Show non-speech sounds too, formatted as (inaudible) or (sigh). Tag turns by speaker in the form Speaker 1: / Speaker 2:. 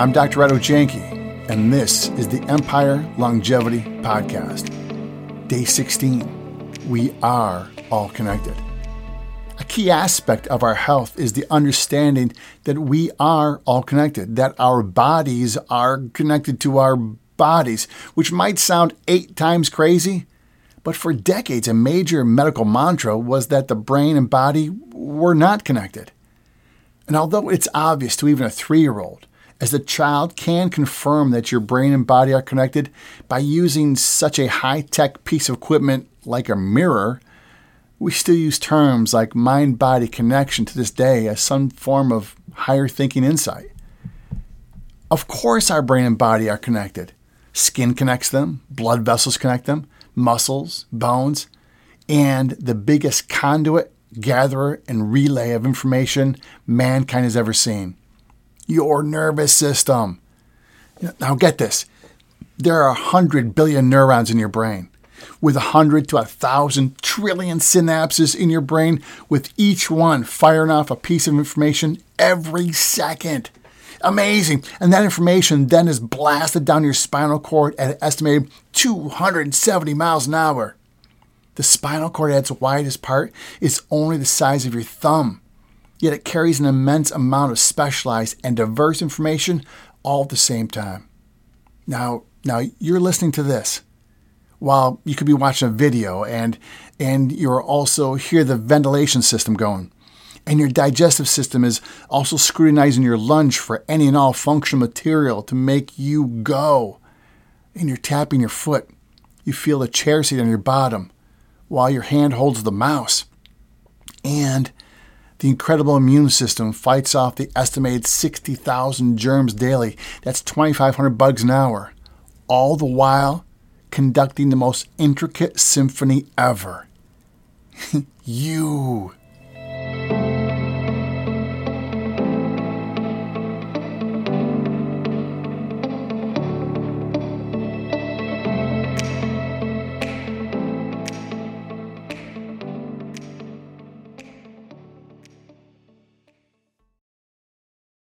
Speaker 1: I'm Dr. Otto Janke, and this is the Empire Longevity Podcast. Day 16. We are all connected. A key aspect of our health is the understanding that we are all connected, that our bodies are connected to our bodies, which might sound eight times crazy, but for decades, a major medical mantra was that the brain and body were not connected. And although it's obvious to even a three year old, as the child can confirm that your brain and body are connected by using such a high tech piece of equipment like a mirror, we still use terms like mind body connection to this day as some form of higher thinking insight. Of course, our brain and body are connected. Skin connects them, blood vessels connect them, muscles, bones, and the biggest conduit, gatherer, and relay of information mankind has ever seen your nervous system. Now, get this there are 100 billion neurons in your brain, with 100 to 1,000 trillion synapses in your brain, with each one firing off a piece of information every second. Amazing. And that information then is blasted down your spinal cord at an estimated 270 miles an hour. The spinal cord at its widest part is only the size of your thumb yet it carries an immense amount of specialized and diverse information all at the same time. Now, now you're listening to this while you could be watching a video and and you're also hear the ventilation system going. And your digestive system is also scrutinizing your lunch for any and all functional material to make you go. And you're tapping your foot. You feel the chair seat on your bottom while your hand holds the mouse. And the incredible immune system fights off the estimated 60,000 germs daily. That's 2,500 bugs an hour. All the while conducting the most intricate symphony ever. (laughs) you.